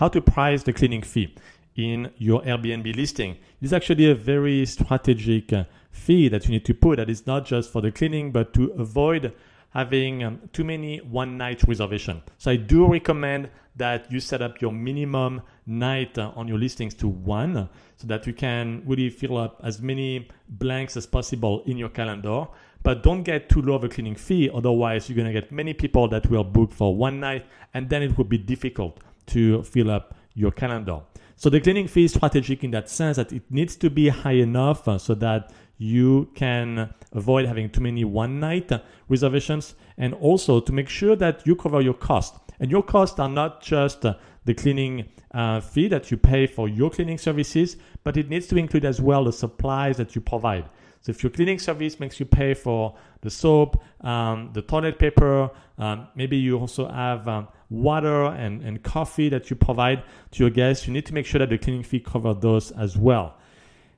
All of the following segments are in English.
how to price the cleaning fee in your Airbnb listing. It's actually a very strategic uh, fee that you need to put that is not just for the cleaning, but to avoid having um, too many one night reservation. So I do recommend that you set up your minimum night uh, on your listings to one so that you can really fill up as many blanks as possible in your calendar. But don't get too low of a cleaning fee, otherwise, you're to get many people that will book for one night, and then it will be difficult to fill up your calendar. So the cleaning fee is strategic in that sense that it needs to be high enough uh, so that you can avoid having too many one night reservations and also to make sure that you cover your cost. And your costs are not just the cleaning uh, fee that you pay for your cleaning services, but it needs to include as well the supplies that you provide. So if your cleaning service makes you pay for the soap, um, the toilet paper, um, maybe you also have um, water and, and coffee that you provide to your guests, you need to make sure that the cleaning fee covers those as well.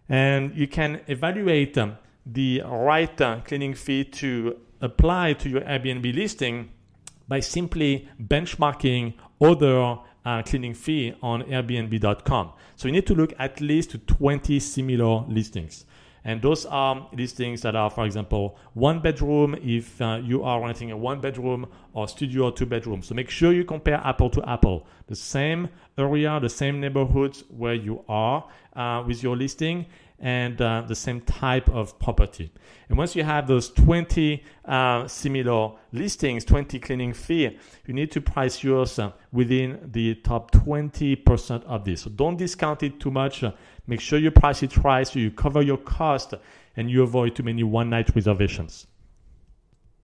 And you can evaluate um, the right uh, cleaning fee to apply to your Airbnb listing by simply benchmarking other uh, cleaning fee on Airbnb.com. So you need to look at least to 20 similar listings. And those are listings that are, for example, one bedroom if uh, you are renting a one bedroom or studio or two bedrooms. So make sure you compare apple to apple, the same area, the same neighborhoods where you are uh, with your listing, and uh, the same type of property. And once you have those 20 uh, similar listings, 20 cleaning fee, you need to price yours uh, within the top 20% of this. So don't discount it too much. Make sure you price it right so you cover your cost and you avoid too many one night reservations.